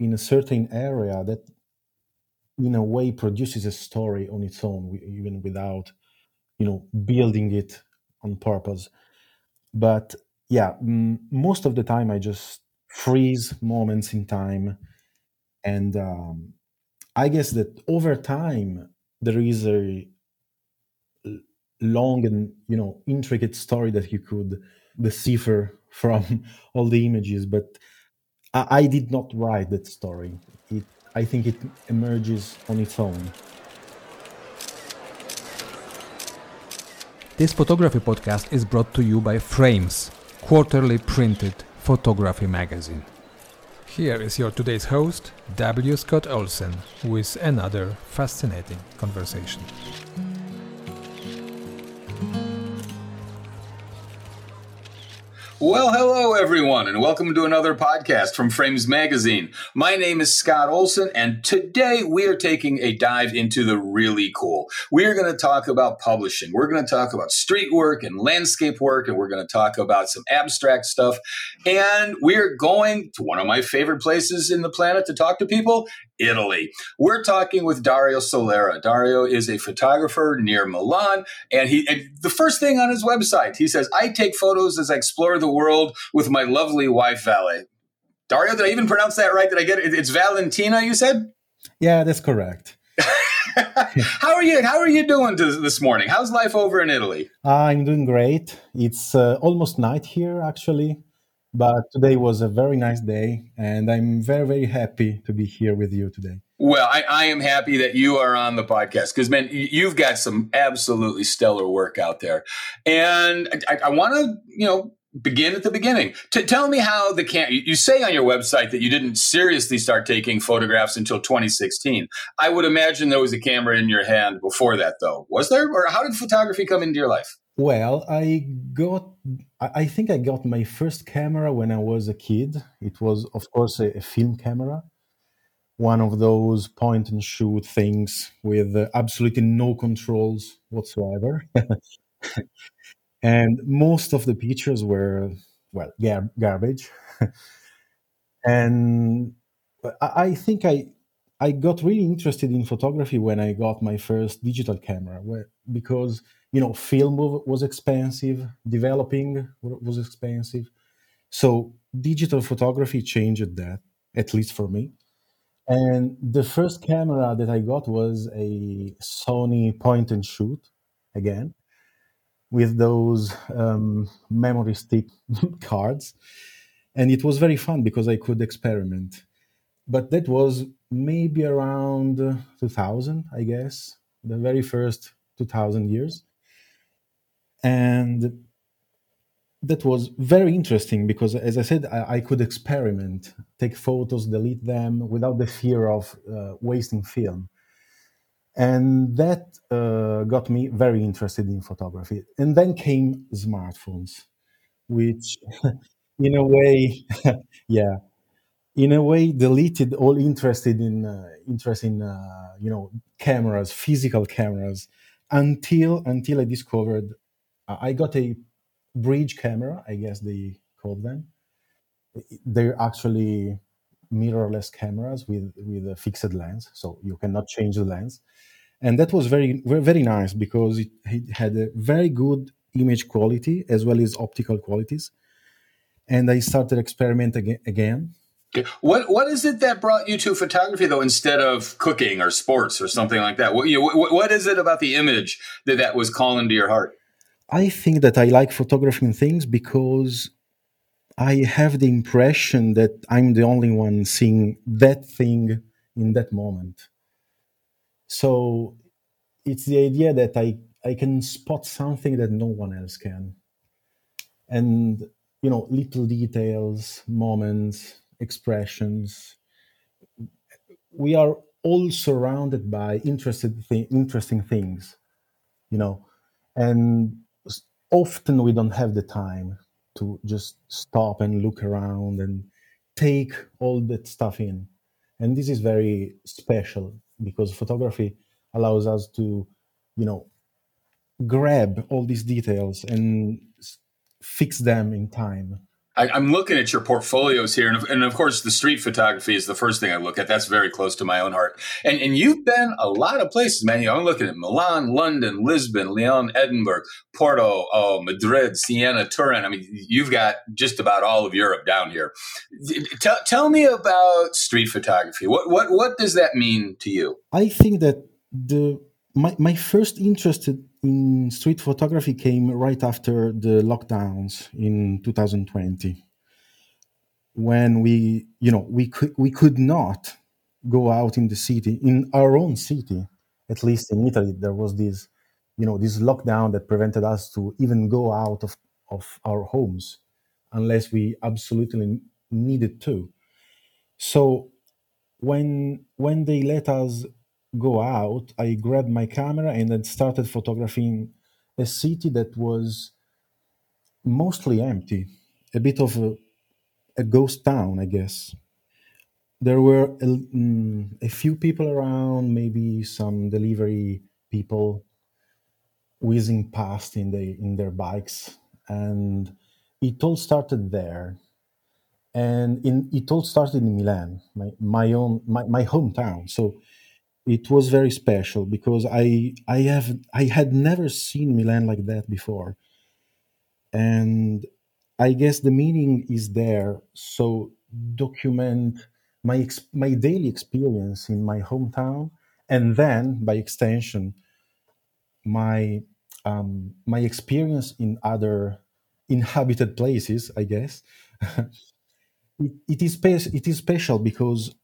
in a certain area that in a way produces a story on its own even without you know building it on purpose. But yeah most of the time i just freeze moments in time and um, i guess that over time there is a long and you know intricate story that you could decipher from all the images but I, I did not write that story it i think it emerges on its own This photography podcast is brought to you by Frames, quarterly printed photography magazine. Here is your today's host, W. Scott Olsen, with another fascinating conversation. Well, hello everyone, and welcome to another podcast from Frames Magazine. My name is Scott Olsen, and today we are taking a dive into the really cool. We are going to talk about publishing. We're going to talk about street work and landscape work, and we're going to talk about some abstract stuff. And we are going to one of my favorite places in the planet to talk to people Italy. We're talking with Dario Solera. Dario is a photographer near Milan, and he and the first thing on his website, he says, "I take photos as I explore the world with my lovely wife Vale." Dario, did I even pronounce that right? Did I get it? It's Valentina. You said? Yeah, that's correct. how are you? How are you doing this morning? How's life over in Italy? I'm doing great. It's uh, almost night here, actually. But today was a very nice day, and I'm very, very happy to be here with you today. Well, I, I am happy that you are on the podcast because, man, you've got some absolutely stellar work out there. And I, I want to, you know, begin at the beginning. To tell me how the can you say on your website that you didn't seriously start taking photographs until 2016. I would imagine there was a camera in your hand before that, though. Was there, or how did photography come into your life? Well, I got, I think I got my first camera when I was a kid. It was, of course, a, a film camera, one of those point and shoot things with uh, absolutely no controls whatsoever. and most of the pictures were, well, gar- garbage. and I, I think I, I got really interested in photography when I got my first digital camera, where, because you know, film was expensive, developing was expensive. So digital photography changed that, at least for me. And the first camera that I got was a Sony point and shoot, again, with those um, memory stick cards. And it was very fun because I could experiment. But that was maybe around 2000, I guess, the very first 2000 years. And that was very interesting because as i said i, I could experiment take photos delete them without the fear of uh, wasting film. And that uh, got me very interested in photography. And then came smartphones which in a way yeah in a way deleted all interested in uh, interest in uh, you know cameras physical cameras until until i discovered I got a bridge camera, I guess they call them. They're actually mirrorless cameras with with a fixed lens, so you cannot change the lens. And that was very very, nice because it, it had a very good image quality as well as optical qualities. And I started experiment again, again what what is it that brought you to photography though instead of cooking or sports or something like that? What you know, what, what is it about the image that that was calling to your heart? I think that I like photographing things because I have the impression that I'm the only one seeing that thing in that moment. So it's the idea that I, I can spot something that no one else can. And, you know, little details, moments, expressions. We are all surrounded by interested th- interesting things, you know, and often we don't have the time to just stop and look around and take all that stuff in. And this is very special because photography allows us to, you know, grab all these details and fix them in time. I, am looking at your portfolios here, and of, and of, course, the street photography is the first thing I look at. That's very close to my own heart. And and you've been a lot of places, man. You know, I'm looking at Milan, London, Lisbon, Lyon, Edinburgh, Porto, oh, Madrid, Siena, Turin. I mean, you've got just about all of Europe down here. Tell, tell me about street photography. What what what does that mean to you? I think that the my my first interest in street photography came right after the lockdowns in 2020 when we you know we could we could not go out in the city in our own city at least in italy there was this you know this lockdown that prevented us to even go out of of our homes unless we absolutely needed to. So when when they let us go out, I grabbed my camera and then started photographing a city that was mostly empty, a bit of a, a ghost town, I guess. There were a, mm, a, few people around, maybe some delivery people whizzing past in the in their bikes, and it all started there. And in, it all started in Milan, my, my own my, my hometown. So it was very special because I I have I had never seen Milan like that before, and I guess the meaning is there. So document my my daily experience in my hometown, and then by extension, my um, my experience in other inhabited places. I guess it, it is it is special because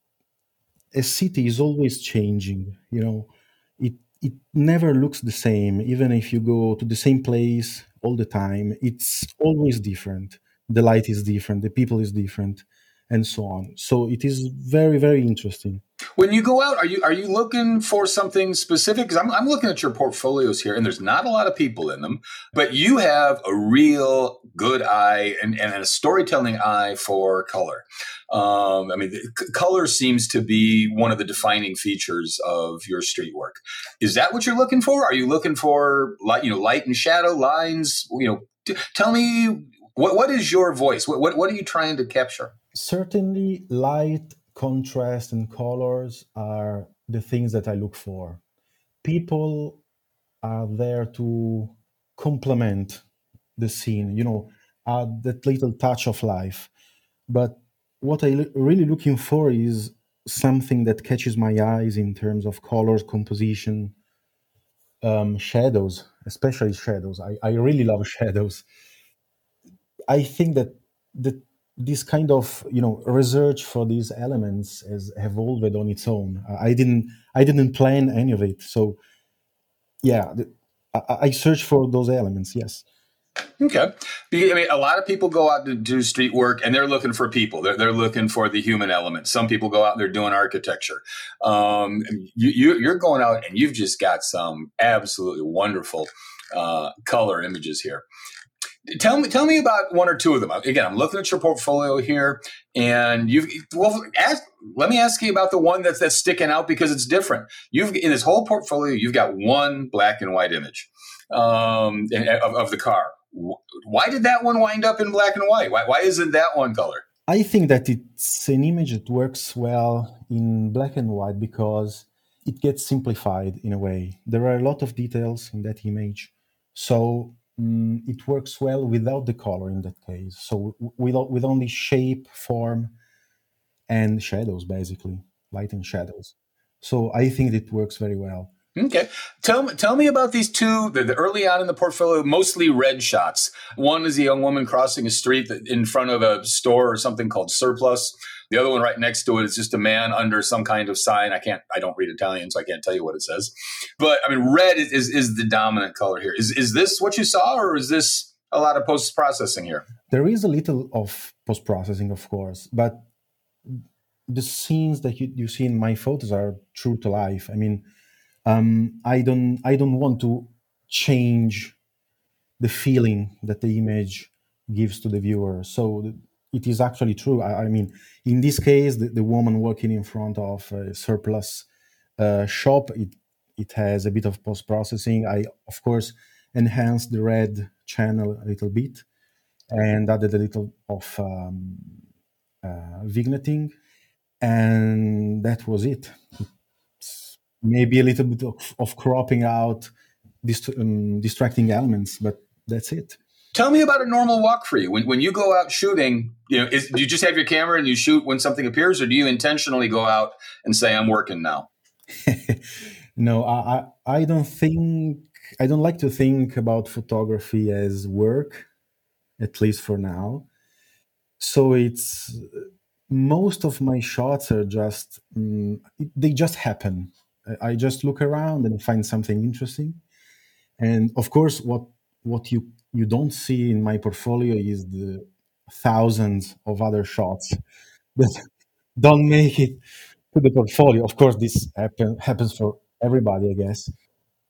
a city is always changing you know. It it never looks the same. Even if you go to the same place all the time it's always different. The light is different. The people is different and so on so it is very very interesting when you go out, are you are you looking for something specific? Because I'm, I'm looking at your portfolios here, and there's not a lot of people in them, but you have a real good eye and, and a storytelling eye for color. Um, I mean, color seems to be one of the defining features of your street work. Is that what you're looking for? Are you looking for light, you know, light and shadow lines? You know, t- tell me what what is your voice? What, what what are you trying to capture? Certainly, light contrast and colors are the things that I look for. People are there to complement the scene, you know, add that little touch of life. But what I really looking for is something that catches my eyes in terms of colors, composition, um, shadows, especially shadows. I, I really love shadows. I think that the this kind of you know research for these elements has evolved on its own. I didn't I didn't plan any of it. So yeah, I, I search for those elements. Yes. Okay. I mean, a lot of people go out to do street work and they're looking for people. They're, they're looking for the human element. Some people go out and they're doing architecture. Um, you, you, are going out and you've just got some absolutely wonderful uh, color images here. Tell me, tell me about one or two of them. Again, I'm looking at your portfolio here, and you've well. Ask, let me ask you about the one that's that's sticking out because it's different. You've in this whole portfolio, you've got one black and white image um, of, of the car. Why did that one wind up in black and white? Why, why isn't that one color? I think that it's an image that works well in black and white because it gets simplified in a way. There are a lot of details in that image. So um, it works well without the color in that case. So with, with only shape, form, and shadows, basically, light and shadows. So I think it works very well. Okay. Tell me, tell me about these two, the, the, early on in the portfolio, mostly red shots. One is a young woman crossing a street in front of a store or something called Surplus. The other one right next to it is just a man under some kind of sign. I can't, I don't read Italian, so I can't tell you what it says. But I mean, red is, is, is the dominant color here. Is, is this what you saw, or is this a lot of post processing here? There is a little of post processing, of course, but the scenes that you, you see in my photos are true to life. I mean, um, I don't I don't want to change the feeling that the image gives to the viewer. So it is actually true. I, I mean, in this case, the, the, woman walking in front of a surplus uh, shop, it it has a bit of post processing. I of course enhanced the red channel a little bit, and added a little of um, uh, vignetting, and that was it. Maybe a little bit of, of cropping out dist- um, distracting elements, but that's it. Tell me about a normal walk for you. When, when you go out shooting, you know, is, do you just have your camera and you shoot when something appears, or do you intentionally go out and say, "I'm working now"? no, I, I don't think I don't like to think about photography as work, at least for now. So it's most of my shots are just um, they just happen. I just look around and find something interesting, and of course, what what you you don't see in my portfolio is the thousands of other shots that don't make it to the portfolio. Of course, this happen, happens for everybody, I guess.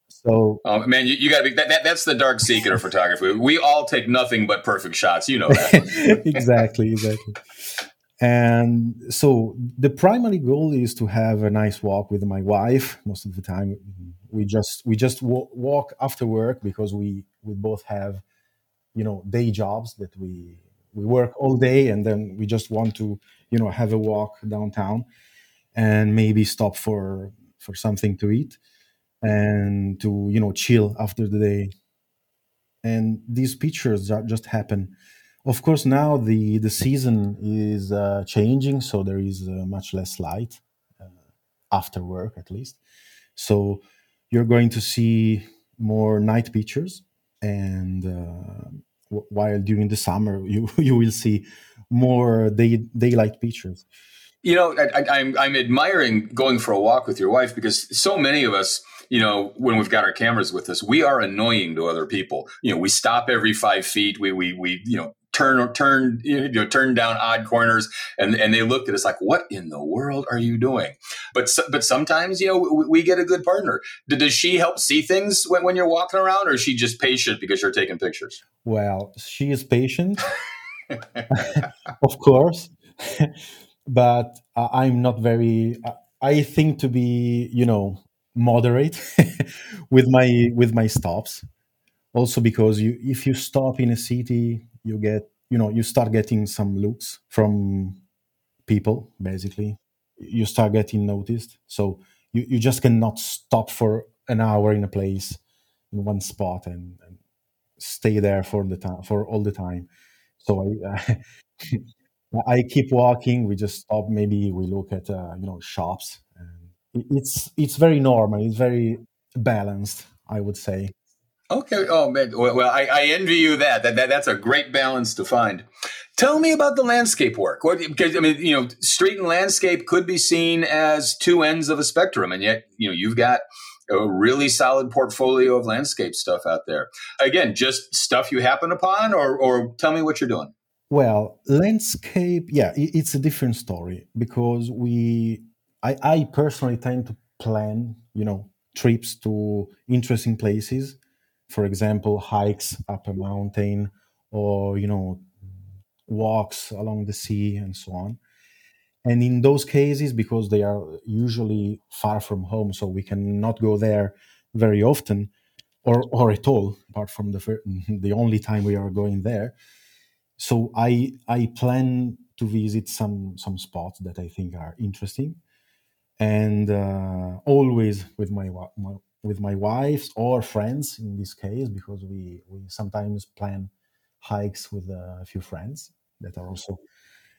So, oh, man, you, you got to be that, that, That's the dark secret of photography. We all take nothing but perfect shots. You know that. exactly, exactly. And so the primary goal is to have a nice walk with my wife. Most of the time, we just we just walk after work because we we both have you know day jobs that we we work all day and then we just want to you know have a walk downtown and maybe stop for for something to eat and to you know chill after the day. And these pictures just happen. Of course now the the season is uh, changing so there is uh, much less light uh, after work at least. So you're going to see more night pictures and uh, while during the summer you you will see more day daylight pictures. You know, I, I'm I'm admiring going for a walk with your wife because so many of us, you know, when we've got our cameras with us, we are annoying to other people. You know, we stop every five feet. We we we you know turn turn you know turn down odd corners and and they looked at us like what in the world are you doing? But but sometimes you know we, we get a good partner. Does she help see things when, when you're walking around or is she just patient because you're taking pictures? Well she is patient. Of course. But i'm not very i think to be you know moderate with my with my stops. Also because you if you stop in a city you get you know you start getting some looks from people basically. You start getting noticed. So you, you just cannot stop for an hour in a place in one spot and, and stay there for the time for all the time. So i i keep walking. We just stop. Maybe we look at uh, you know shops. And it's it's very normal. It's very balanced i would say Okay. Oh man. Well, I, I envy you that. that. That that's a great balance to find. Tell me about the landscape work. What, because I mean, you know, street and landscape could be seen as two ends of a spectrum, and yet, you know, you've got a really solid portfolio of landscape stuff out there. Again, just stuff you happen upon, or or tell me what you're doing. Well, landscape, yeah, it's a different story because we, I, I personally tend to plan, you know, trips to interesting places for example, hikes up a mountain or, you know, walks along the sea and so on. And in those cases, because they are usually far from home, so we cannot go there very often or, or at all, apart from the, the only time we are going there. So I, I plan to visit some, some spots that I think are interesting and uh, always with my, my with my wives or friends in this case because we we sometimes plan hikes with a few friends that are also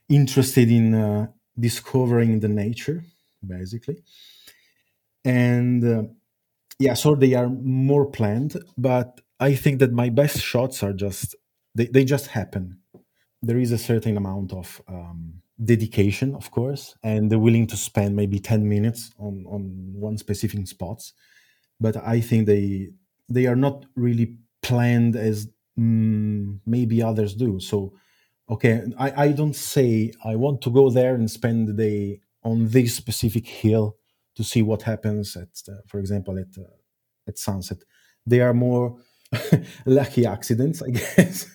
interested in uh, discovering the nature basically. And uh, yeah so they are more planned but i think that my best shots are just they, they just happen. There is a certain amount of um, dedication of course and they're willing to spend maybe 10 minutes on on one specific spots but I think they they are not really planned as mm, maybe others do. So, okay, I, I don't say I want to go there and spend the day on this specific hill to see what happens at, uh, for example, at uh, at sunset. They are more lucky accidents, I guess.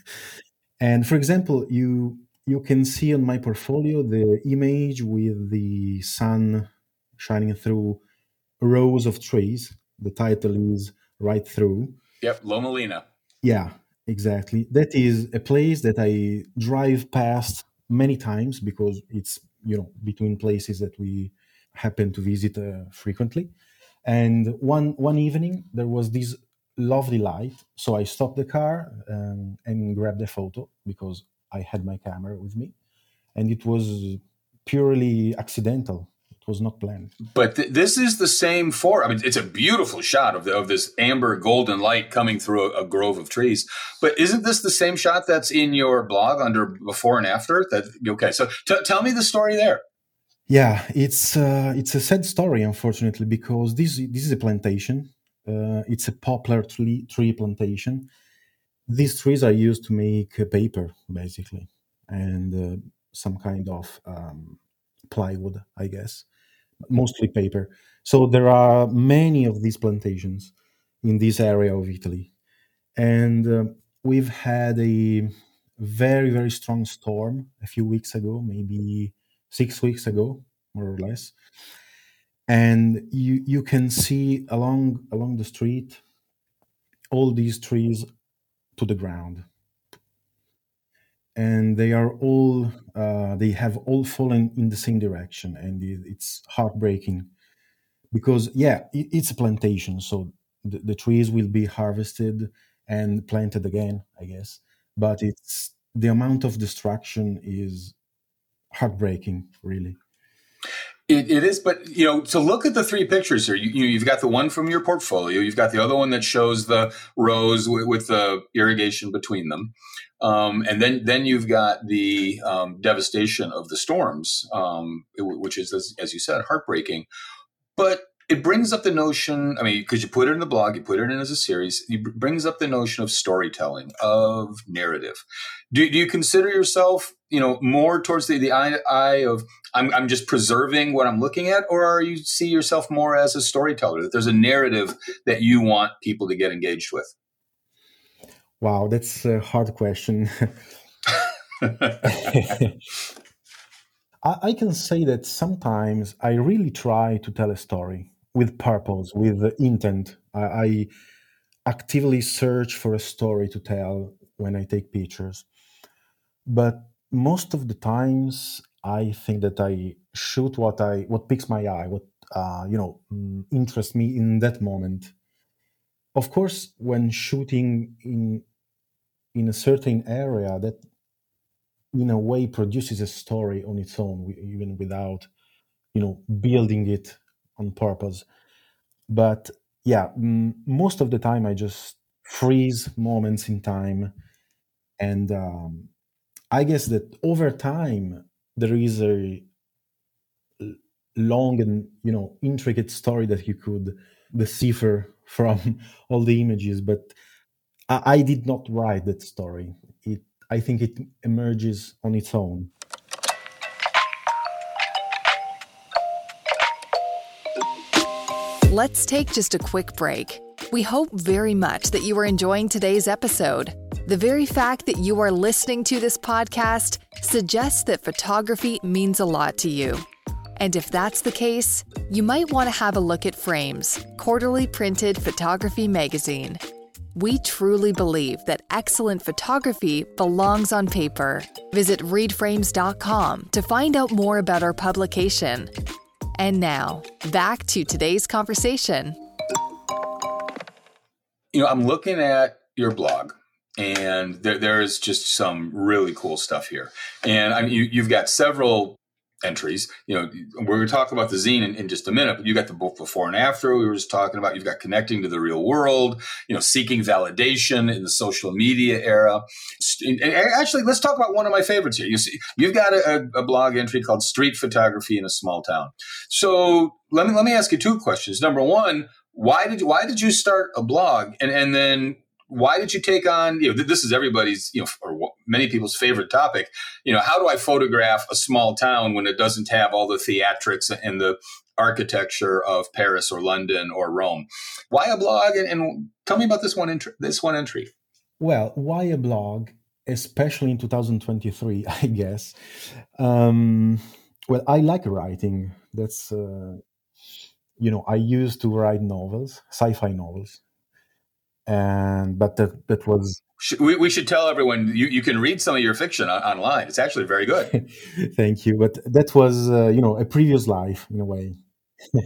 and for example, you you can see on my portfolio the image with the sun shining through rows of trees the title is Right Through. Yep, Loma Linda. Yeah. exactly. That is a place that I drive past many times because it's you know between places that we happen to visit uh, frequently. And one one evening there was this lovely light, so I stopped the car um, and grabbed a photo because I had my camera with me, and it was purely accidental. Was not planned. But th- this is the same for. I mean, it's a beautiful shot of the, of this amber golden light coming through a, a, grove of trees. But isn't this the same shot that's in your blog under before and after? That okay? So t- tell me the story there. Yeah, it's uh, it's a sad story, unfortunately, because this this is a plantation. Uh, it's a poplar tree, tree plantation. These trees are used to make paper, basically, and uh, some kind of um, plywood, I guess, mostly paper. So there are many of these plantations in this area of Italy, and uh, we've had a very very strong storm a few weeks ago, maybe six weeks ago, more or less. And you you can see along along the street all these trees to the ground, and they are all uh, they have all fallen in the same direction, and it's heartbreaking because yeah, it's a plantation, so the, the trees will be harvested and planted again, I guess. But it's the amount of destruction is heartbreaking, really. It, it is, but you know, to look at the three pictures here, you, you have got the one from your portfolio, you've got the other one that shows the rows with, with the irrigation between them, um, and then then you've got the um, devastation of the storms, um, which is, as, as you said, heartbreaking. But it brings up the notion i mean because you put it in the blog you put it in as a series it brings up the notion of storytelling of narrative. Do, do you consider yourself you know more towards the, the eye, eye of I'm, I'm just preserving what i'm looking at or are you see yourself more as a storyteller that there's a narrative that you want people to get engaged with? Wow that's a hard question. I, I can say that sometimes I really try to tell a story with purpose, with intent. I, I actively search for a story to tell when I take pictures. But most of the times, I think that I shoot what I what picks my eye, what uh, you know mm, interests me in that moment. Of course, when shooting in in a certain area, that in a way produces a story on its own, even without you know building it on purpose. But yeah, m- most of the time I just freeze moments in time, and um, I guess that over time there is a long and you know intricate story that you could decipher from all the images, but I, I did not write that story. It I think it emerges on its own. Let's take just a quick break. We hope very much that you are enjoying today's episode. The very fact that you are listening to this podcast suggests that photography means a lot to you. And if that's the case, you might want to have a look at Frames, quarterly printed photography magazine. We truly believe that excellent photography belongs on paper. Visit readframes.com to find out more about our publication. And now, back to today's conversation. You know, I'm looking at your blog, and there, there's just some really cool stuff here. And I mean, you, you've got several entries. You know, we're going to talk about the zine in, in, just a minute, but you got the book before and after. We were just talking about. You've got connecting to the real world. You know, seeking validation in the social media era. And actually, let's talk about one of my favorites here. You see, you've got a, a blog entry called "Street Photography in a Small Town." So let me let me ask you two questions. Number one. Why did you, why did you start a blog and and then why did you take on you know this is everybody's you know or many people's favorite topic. You know how do i photograph a small town when it doesn't have all the theatrics and the architecture of paris or london or rome? Why a blog and, and tell me about this one entry this one entry. Well why a blog especially in 2023 i guess. Um, well i like writing. That's uh, you know i used to write novels sci-fi novels and but that that was we, we should tell everyone you, you can read some of your fiction on, online. It's actually very good. Thank you. But that was uh, you know a previous life in a way.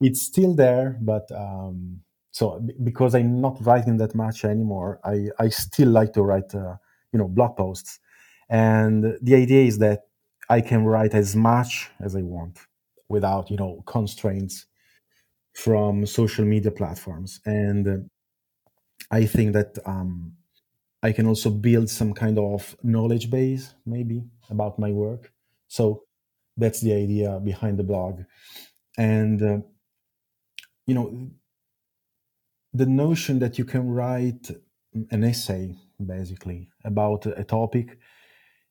It's still there but um, so because i'm not writing that much anymore i i still like to write uh, you know blog posts. And the idea is that i can write as much as i want without you know constraints from social media platforms. And uh, i think that um, i can also build some kind of knowledge base maybe about my work. So that's the idea behind the blog. And uh, you know the notion that you can write an essay basically about a topic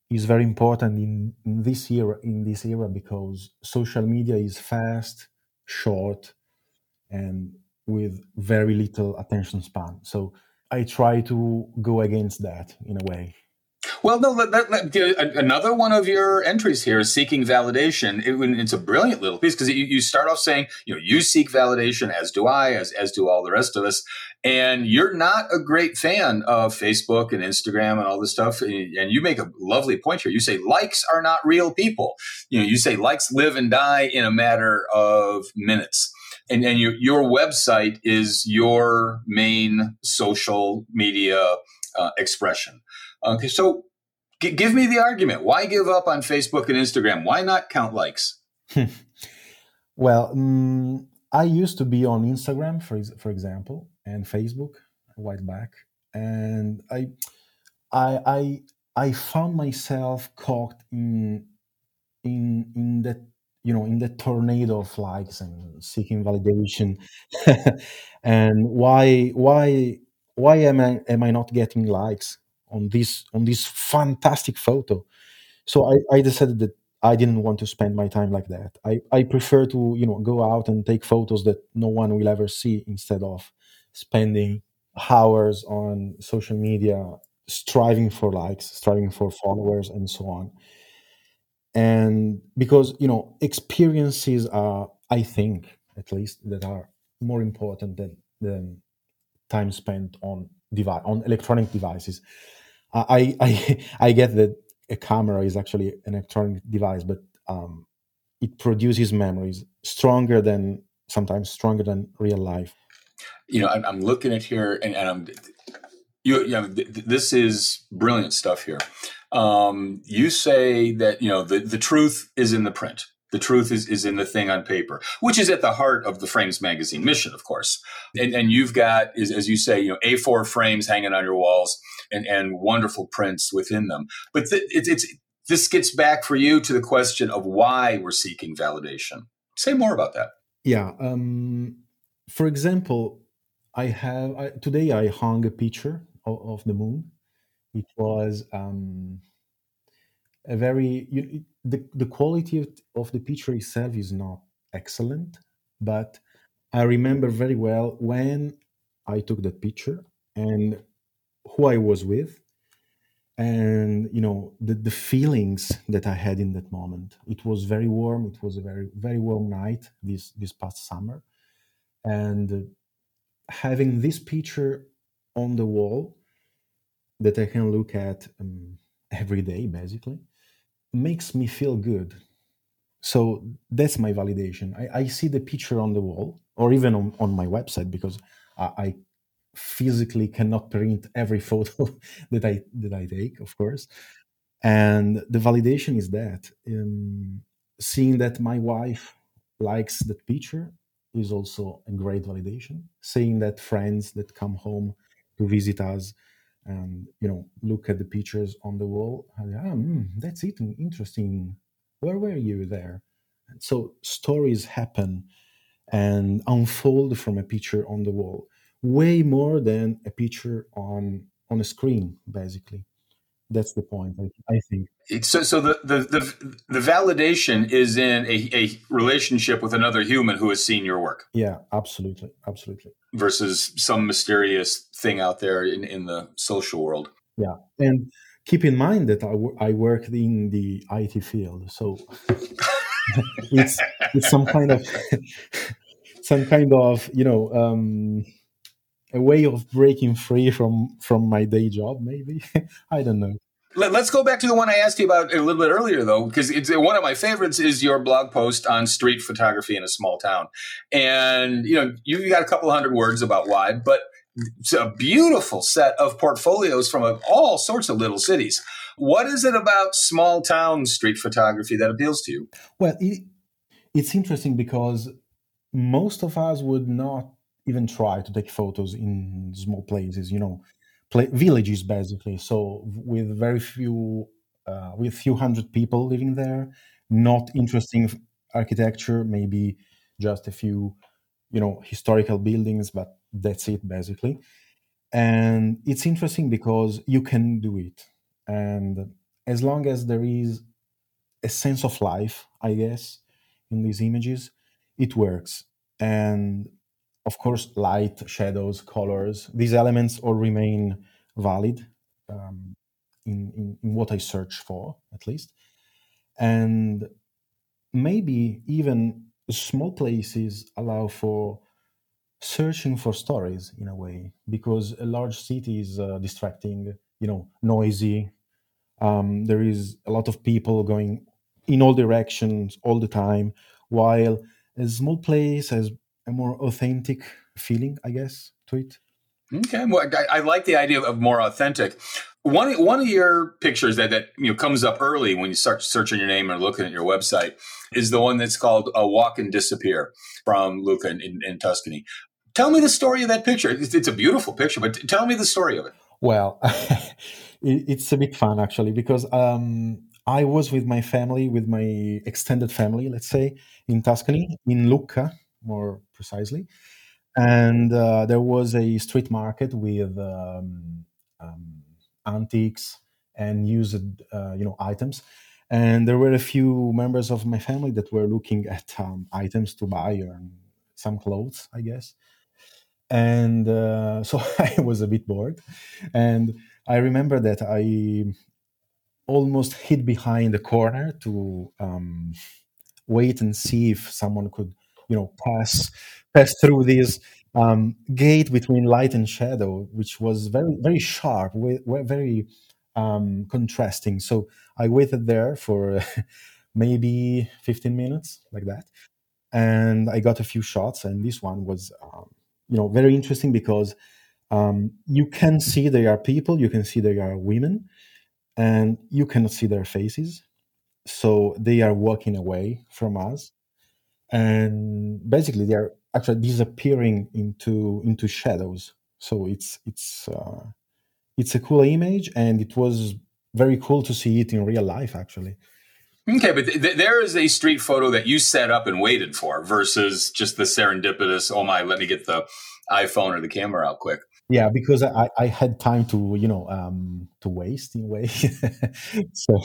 is very important in, in this era in this era because social media is fast short and with very little attention span so i try to go against that in a way well, no, let, let, another one of your entries here is seeking validation. It, it's a brilliant little piece because you, you, start off saying, you know, you seek validation, as do I, as, as do all the rest of us. And you're not a great fan of Facebook and Instagram and all this stuff. And you make a lovely point here. You say likes are not real people. You know, you say likes live and die in a matter of minutes and, and your, your website is your main social media uh, expression. Okay, so g- give me the argument. Why give up on Facebook and Instagram? Why not count likes? well, um, I used to be on Instagram, for for example, and Facebook a while back, and I, I, I, I found myself caught in, in, in that you know in the tornado of likes and seeking validation. And why why why am i am i not getting likes on this on this fantastic photo? So I, I decided that i didn't want to spend my time like that. I, I prefer to you know go out and take photos that no one will ever see instead of spending hours on social media striving for likes striving for followers and so on and because you know experiences are i think at least that are more important than than time spent on device on electronic devices I, I I get that a camera is actually an electronic device, but um, it produces memories stronger than sometimes stronger than real life. You know, I'm, looking at here, and, and I'm you, you know, th- this is brilliant stuff here. Um, you say that you know the the truth is in the print. The truth is, is in the thing on paper, which is at the heart of the Frames magazine mission, of course. And, and you've got, as you say, you know, A4 frames hanging on your walls and, and wonderful prints within them. But th- it's, this gets back for you to the question of why we're seeking validation. Say more about that. Yeah. Um, for example, I have I, today I hung a picture of, of the moon. It was um, a very you, the the quality of, of the picture itself is not excellent, but I remember very well when I took that picture and who I was with and you know the, the feelings that I had in that moment. It was very warm. It was a very very warm night this this past summer, and having this picture on the wall that I can look at um, every day, basically, makes me feel good. So that's my validation. I, I see the picture on the wall or even on, on my website because I, I physically cannot print every photo that I that I take, of course. And the validation is that um, seeing that my wife likes that picture is also a great validation. Seeing that friends that come home to visit us and you know look at the pictures on the wall, ah, mm, that's it, interesting. Where were you there? So stories happen and unfold from a picture on the wall. Way more than a picture on on a screen basically. That's the point I think so so the, the the the validation is in a, a relationship with another human who has seen your work yeah absolutely absolutely versus some mysterious thing out there in, in the social world yeah and keep in mind that I, w- I work in the it field so it's it's some kind of some kind of you know um a way of breaking free from from my day job. Maybe I don't know. Let, us go back to the one I asked you about a little bit earlier, though, because it's one of my favorites is your blog post on street photography in a small town, and you know you got a couple hundred words about why, but it's a beautiful set of portfolios from all sorts of little cities. What is it about small town street photography that appeals to you? Well, it, it's interesting because most of us would not even try to take photos in small places. You know, villages basically. So with very few, uh, with few hundred people living there, not interesting architecture, maybe just a few, you know, historical buildings, but that's it basically. And it's interesting because you can do it, and as long as there is a sense of life, I guess, in these images, it works. And of course, light, shadows, colors, these elements all remain valid um, in, in, in what I search for, at least. And maybe even small places allow for searching for stories in a way because a large city is uh, distracting you know noisy um, there is a lot of people going in all directions all the time while a small place has a more authentic feeling, I guess, to it. Okay, well, I, I like the idea of more authentic. One one of your pictures that that you know comes up early when you start searching your name or looking at your website is the one that's called "A Walk and Disappear" from Lucca in, in, in Tuscany. Tell me the story of that picture. It's, it's, a beautiful picture, but tell me the story of it. Well, it's a bit fun actually because um, I was with my family, with my extended family, let's say, in Tuscany, in Lucca, more precisely. And uh, there was a street market with um, um, antiques and used, uh, you know, items. And there were a few members of my family that were looking at um, items to buy and some clothes, I guess. And uh, so I was a bit bored. And I remember that I almost hid behind a corner to um, wait and see if someone could you know pass pass through this um, gate between light and shadow, which was very very sharp, very um, contrasting. So I waited there for maybe 15 minutes, like that, and I got a few shots. And this one was, um, you know, very interesting because um, you can see there are people, you can see there are women, and you cannot see their faces. So they are walking away from us and basically they are actually disappearing into into shadows. So it's it's uh, it's a cool image and it was very cool to see it in real life actually. Okay but th- there is a street photo that you set up and waited for versus just the serendipitous oh my let me get the iphone or the camera out quick. Yeah because i i had time to you know um to waste in a way. So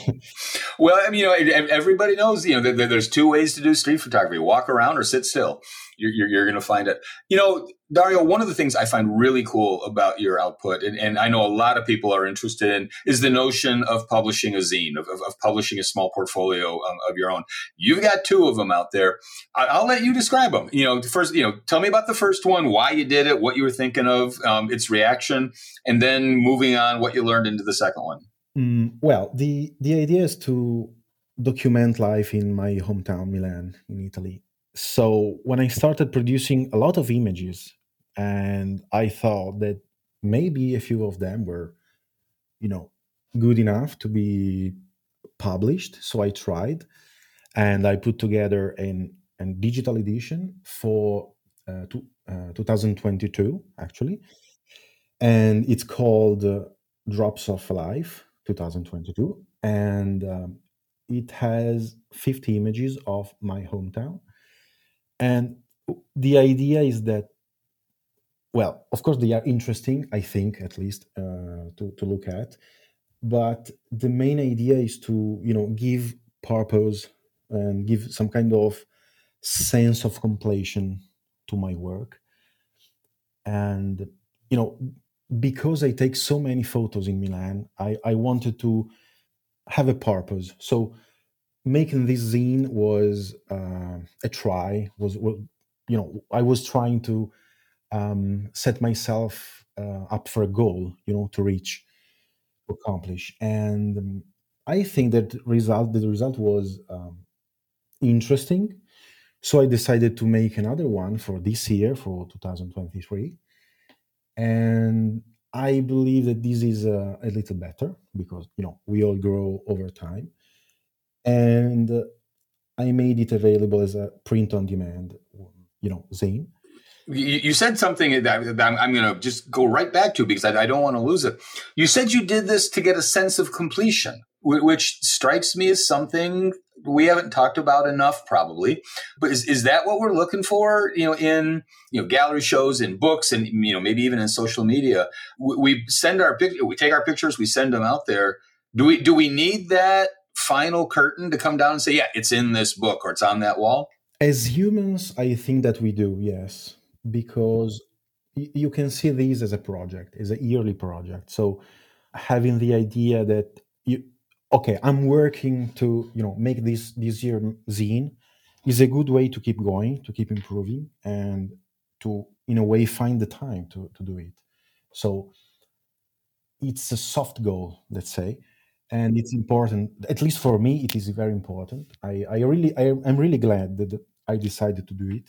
well i mean you know everybody knows you know there's two ways to do street photography walk around or sit still you're, you're, you're going to find it you know Dario, one of the things I find really cool about your output, and, and, I know a lot of people are interested in, is the notion of publishing a zine, of, of, of publishing a small portfolio um, of your own. You've got two of them out there. I, will let you describe them. You know, first, you know, tell me about the first one, why you did it, what you were thinking of, um, its reaction, and then moving on, what you learned into the second one. Mm, well, the the idea is to document life in my hometown, Milan, in Italy. So when I started producing a lot of images and I thought that maybe a few of them were, you know, good enough to be published. So I tried, and I put together an, an digital edition for uh, to, uh, 2022 actually, and it's called uh, Drops of Life 2022, and um, it has 50 images of my hometown, and the idea is that well, of course, they are interesting, I think, at least uh, to, to look at. But the main idea is to, you know, give purpose and give some kind of sense of completion to my work. And, you know, because I take so many photos in Milan, I, I wanted to have a purpose. So making this zine was uh, a try, was, was, you know, I was trying to um, set myself uh, up for a goal, you know, to reach, to accomplish. And um, I think that result, the result was um, interesting. So I decided to make another one for this year, for 2023. And I believe that this is uh, a little better because, you know, we all grow over time. And uh, I made it available as a print on demand, you know, zine. You, said something that I'm, going to just go right back to because I don't want to lose it. You said you did this to get a sense of completion, which strikes me as something we haven't talked about enough, probably. But is, is that what we're looking for? You know, in you know gallery shows, in books, and you know maybe even in social media, we, we send our picture, we take our pictures, we send them out there. Do we do we need that final curtain to come down and say, yeah, it's in this book or it's on that wall? As humans, I think that we do, yes, because you can see these as a project, as a yearly project. So having the idea that you, okay, I'm working to you know make this this year zine is a good way to keep going, to keep improving, and to in a way find the time to to do it. So it's a soft goal, let's say, and it's important. At least for me it is very important. I, I really I, am really glad that i decided to do it.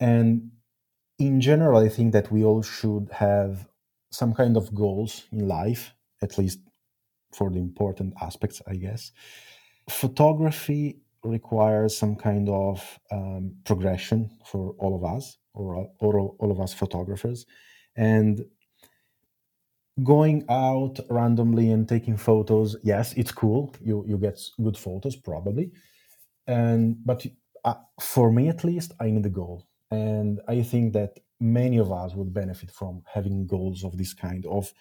And in general i think that we all should have some kind of goals in life at least for the important aspects i guess. Photography requires some kind of um, progression for all of us or, or all of us photographers. And going out randomly and taking photos yes it's cool. You you get good photos probably. And but uh, for me at least i need a goal. And i think that many of us would benefit from having goals of this kind of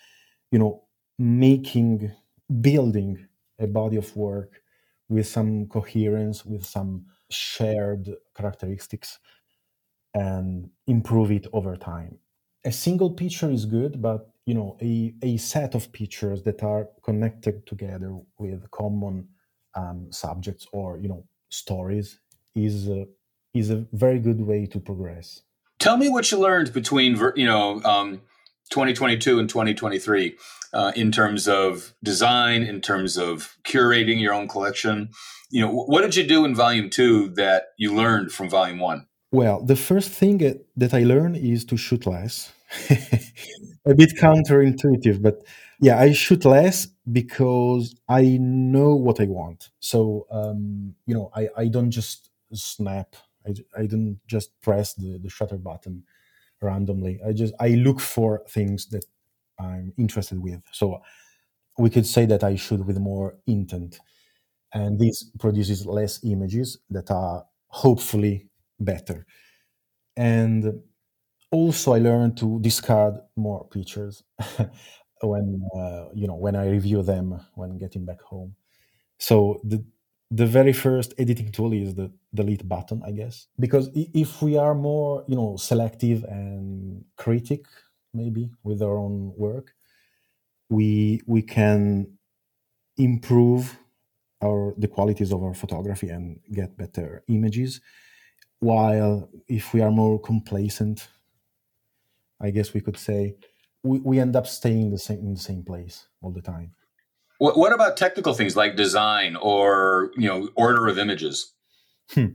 you know making building a body of work with some coherence with some shared characteristics and improve it over time. A single picture is good but you know a, a set of pictures that are connected together with common um, subjects or you know stories is a, is a very good way to progress. Tell me what you learned between you know um, 2022 and 2023 uh, in terms of design in terms of curating your own collection you know what did you do in volume two that you learned from volume one well the first thing that i learned is to shoot less a bit counterintuitive, but yeah, I shoot less because I know what I want. So um, you know, I, I don't just snap. I, I don't just press the, the shutter button randomly. I just I look for things that I'm interested with. So we could say that I shoot with more intent, and this produces less images that are hopefully better. And also I learned to discard more pictures when uh, you know when I review them when getting back home. So the the very first editing tool is the delete button, I guess, because if we are more you know selective and critic maybe with our own work, we we can improve our the qualities of our photography and get better images while if we are more complacent I guess we could say, we, we end up staying the same in the same place all the time. What, what about technical things like design or you know order of images? Hmm.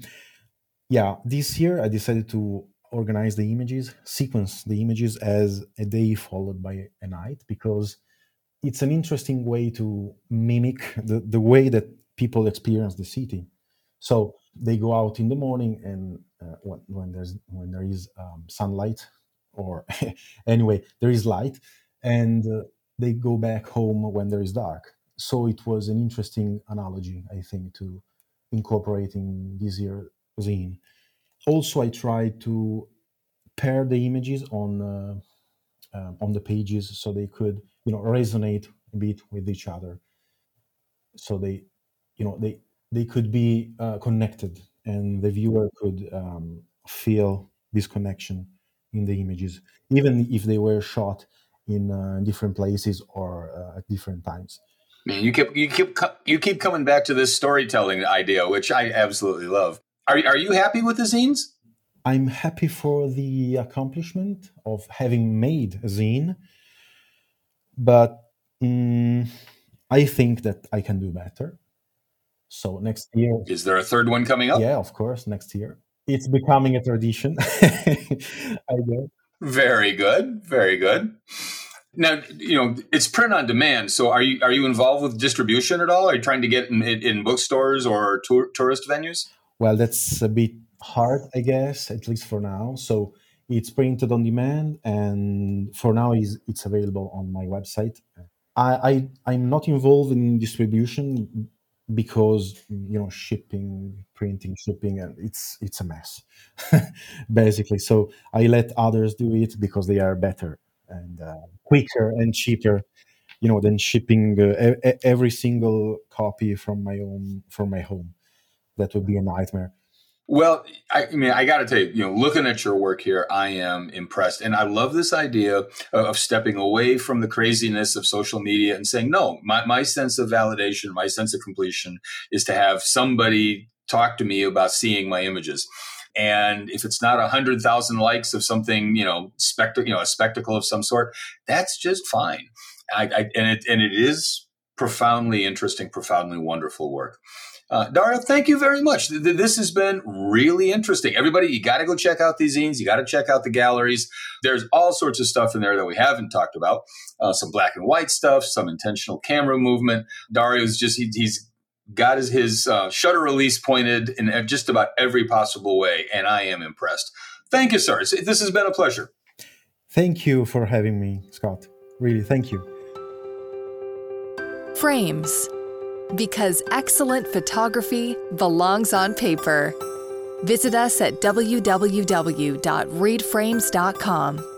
Yeah, this year I decided to organize the images, sequence the images as a day followed by a night because it's an interesting way to mimic the, the way that people experience the city. So they go out in the morning and uh, when, when, there's when there is um, sunlight or anyway, there is light, and uh, they go back home when there is dark. So it was an interesting analogy, I think, to incorporating this year zine. Also, I tried to pair the images on uh, uh, on the pages so they could, you know, resonate a bit with each other. So they, you know, they they could be uh, connected, and the viewer could um, feel this connection in the images, even if they were shot in uh, different places or uh, at different times. Man, you keep you keep you keep coming back to this storytelling idea, which I absolutely love. Are are you happy with the zines? I'm happy for the accomplishment of having made a zine, but um, I think that I can do better. So next year, is there a third one coming up? Yeah, of course, next year. It's becoming a tradition. I guess. Very good. Very good. Now, you know, it's print on demand. So, are you are you involved with distribution at all? Are you trying to get in, in bookstores or tour, tourist venues? Well, that's a bit hard, I guess, at least for now. So, it's printed on demand, and for now, is it's available on my website. I, I I'm not involved in distribution because you know shipping printing shipping and it's it's a mess basically so i let others do it because they are better and uh, quicker and cheaper you know than shipping uh, every single copy from my own from my home. That would be a nightmare. Well, I, mean, I got to tell you, you know, looking at your work here, I am impressed, and I love this idea of stepping away from the craziness of social media and saying, no, my my sense of validation, my sense of completion, is to have somebody talk to me about seeing my images. And if it's not a hundred thousand likes of something, you know, spectacle, you know, a spectacle of some sort, that's just fine. I, I, and it and it is profoundly interesting, profoundly wonderful work. Uh, Dario, thank you very much. This has been really interesting. Everybody, you got to go check out these zines. You got to check out the galleries. There's all sorts of stuff in there that we haven't talked about. Uh, some black and white stuff, some intentional camera movement. Dario's just, he, he's got his, his uh, shutter release pointed in just about every possible way, and I am impressed. Thank you, sir. This has been a pleasure. Thank you for having me, Scott. Really, thank you. Frames because excellent photography belongs on paper. Visit us at www.readframes.com.